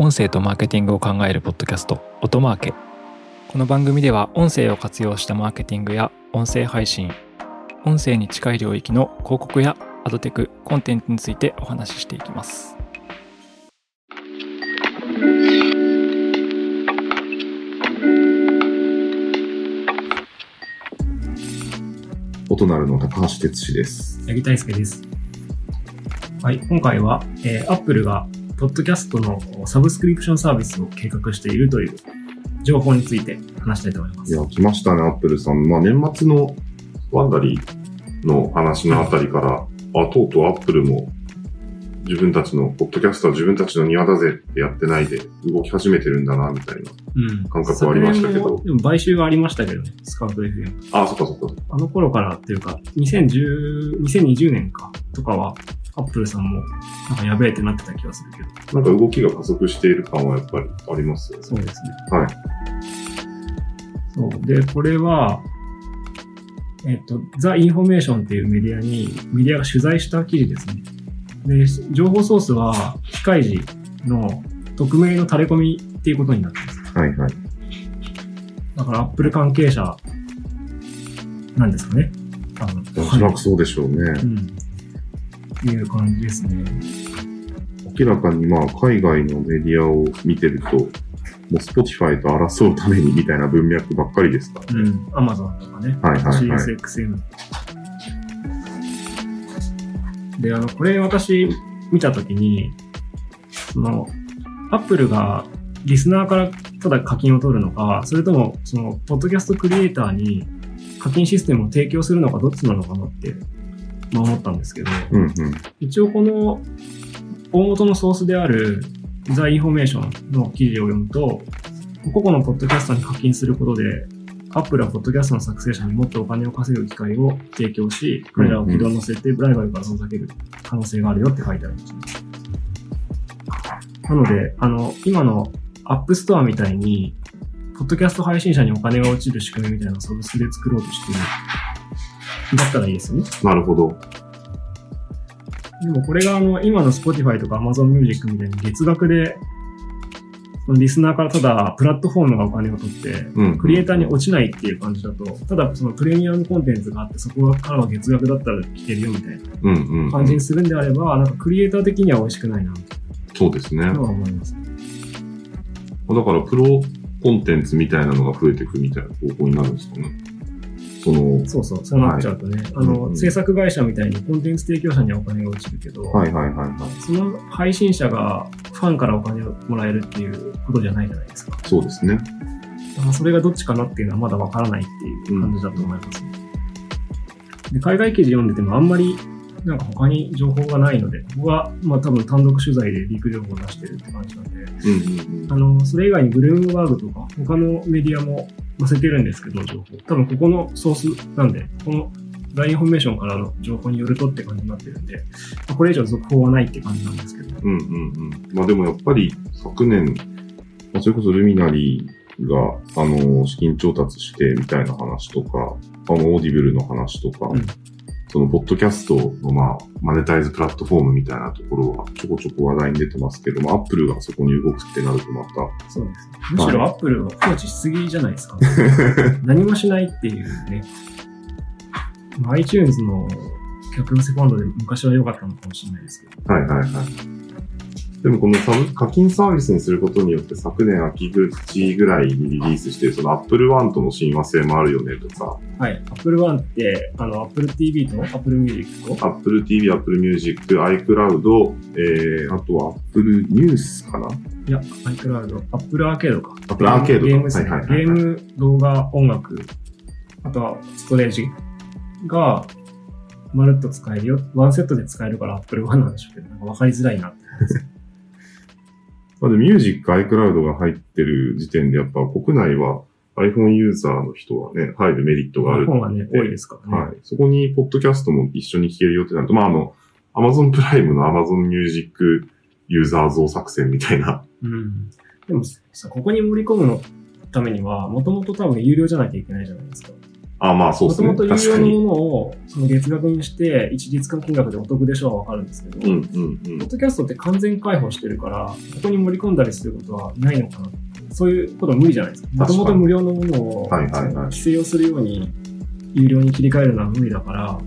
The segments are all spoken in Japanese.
音声とマーケティングを考えるポッドキャスト音マーケこの番組では音声を活用したマーケティングや音声配信音声に近い領域の広告やアドテクコンテンツについてお話ししていきます音なるの高橋哲司です。八木大輔です。はい、今回は、えー、Apple が、ポッドキャストのサブスクリプションサービスを計画しているという情報について話したいと思います。いや、来ましたね、アップルさん。まあ、年末のワンダリーの話のあたりから、あ、とうとうアップルも自分たちの、ポッドキャストは自分たちの庭だぜってやってないで動き始めてるんだな、みたいな。うん。感覚はありましたけど昨年もでも買収がありましたけどね、スカウト FM。あ、そっかそっか。あの頃からっていうか、2010、2020年か、とかは、Apple さんも、なんかやべえってなってた気がするけど。なんか動きが加速している感はやっぱりありますよね。そうですね。はい。そう。で、これは、えっと、ザ・インフォメーションっていうメディアに、メディアが取材した記事ですね。で、情報ソースは、機械時の匿名の垂れ込みっていうことになってます。はいはい。だから、アップル関係者なんですかね。多分。おそらくそうでしょうね。うん。っていう感じですね。明らかにまあ、海外のメディアを見てると、もう Spotify と争うためにみたいな文脈ばっかりですか？うん。Amazon とかね。はいはいはい。CSXM。で、あの、これ私見たときに、その、アップルがリスナーからただ課金を取るのか、それとも、その、ポッドキャストクリエイターに課金システムを提供するのかどっちなのかなって、まあ思ったんですけど、うんうん。一応この大元のソースであるザ・インフォメーションの記事を読むと、個々のポッドキャストに課金することで、アップルはポッドキャストの作成者にもっとお金を稼ぐ機会を提供し、彼らを軌道に乗せてライバルから遠ざける可能性があるよって書いてあるんですね。なので、あの、今のアップストアみたいに、ポッドキャスト配信者にお金が落ちる仕組みみたいなサブスクで作ろうとしてる。だったらいいですよね。なるほど。でもこれがあの、今の Spotify とか Amazon Music みたいに月額で、そのリスナーからただプラットフォームがお金を取って、うん。クリエイターに落ちないっていう感じだと、ただそのプレミアムコンテンツがあって、そこからは月額だったら聞けるよみたいな感じにするんであれば、なんかクリエイター的には美味しくないな、そうですね。なのは思います。だから、プロコンテンツみたいなのが増えていくみたいな方向になるんですかね。その、そうそう、そうなっちゃうとね、あの、うん制作会社みたいにコンテンツ提供者にはお金が落ちるけど、はいはいはいはい。その配信者がファンからお金をもらえるっていうことじゃないじゃないですか。そうですね。だからそれがどっちかなっていうのはまだわからないっていう感じだと思います、ねで海外記事読んでてもあんまりなんか他に情報がないので、ここはまあ多分単独取材でリーク情報を出してるって感じなんで、うんうんうん。あの、それ以外にブルームバーグとか他のメディアも載せてるんですけど、情報。多分ここのソースなんで、このザ・インフォメーションからの情報によるとって感じになってるんで、まあこれ以上続報はないって感じなんですけど。うんうんうん。まあでもやっぱり昨年、まあ、それこそルミナリーが、あの、資金調達してみたいな話とか、あの、オーディブルの話とか、うんその、ポッドキャストの、まあ、マネタイズプラットフォームみたいなところはちょこちょこ話題に出てますけども、アップルがそこに動くってなるとまた、そうです。むしろアップルは放置しすぎじゃないですか。何もしないっていうね。まあ iTunes の100セコンドで昔は良かったのかもしれないですけど。はいはいはい。でもこのサブ課金サービスにすることによって昨年秋口ぐらいにリリースしてるその Apple One との親和性もあるよねとか、はい。Apple One って、あの、Apple TV と Apple Music と、Apple TV、Apple Music、iCloud、えー、あとは Apple News かな？いや、iCloud、Apple Arcade か。Apple Arcade かゲームですねはいはいはいはいゲーム、動画、音楽、あとはストレージが、まるっと使えるよ。ワンセットで使えるから Apple One なんでしょうけど、なんか分かりづらいなって。まあ、で、Music、iCloud が入ってる時点でやっぱ国内は iPhone ユーザーの人はね、入るメリットがある。本はね、多いですからね。はい。そこに、ポッドキャストも一緒に聞けるよってなると、まあ、あの、Amazon プライムの Amazon Music ユーザー増作戦みたいな。うん。でもさ、ここに盛り込むのためには、もともと多分有料じゃなきゃいけないじゃないですか。あ、まあそうですね。もともと有。料のものをその月額にして、一律化金額でお得でしょうはわかるんですけど、うんうんうんポッドキャストって完全開放してるから、ここに盛り込んだりすることはないのかな。そういうことは無理じゃないですか。もともと無料のものを、はいはいはい規制をするように有料に切り替えるのは無理だから、ま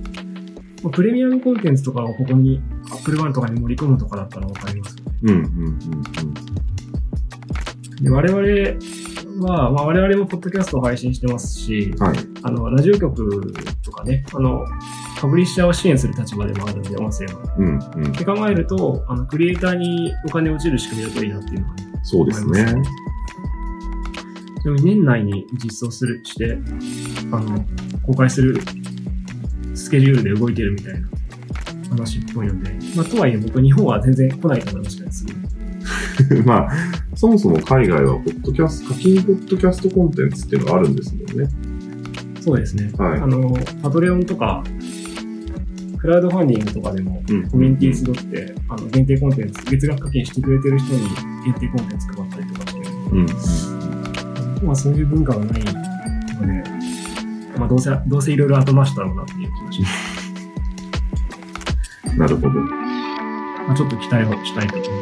あプレミアムコンテンツとかをここに Apple One とかに盛り込むとかだったらわかりますよね。うんうんうんで我々は、まあ、我々もポッドキャストを配信してますし、うん。はい。あの、ラジオ局とかね、あの、パブリッシャーを支援する立場でもあるんで、音声の。うんうんっ。て考えると、あの、クリエイターにお金落ちる仕組みだといいなっていうのはね、そうですね。でも年内に実装する、して、あの、公開するスケジュールで動いてるみたいな話っぽいので、まあ、とはいえ僕、日本は全然来ないと思いましたね、すぐに。まあ、そもそも海外は、ポッドキャスト、課金ポッドキャストコンテンツっていうのがあるんですもんね。そうですね。はいあの、パトレオンとか、クラウドファンディングとかでも、うんコミュニティー集って、あの、限定コンテンツ、月額課金してくれてる人に限定コンテンツ配ったりとかしてるので、うん。まあそういう文化がないので、まあどうせ、どうせいろいろ後回しだろうなっていう気がします。なるほど。まあちょっと期待をしたいと思います。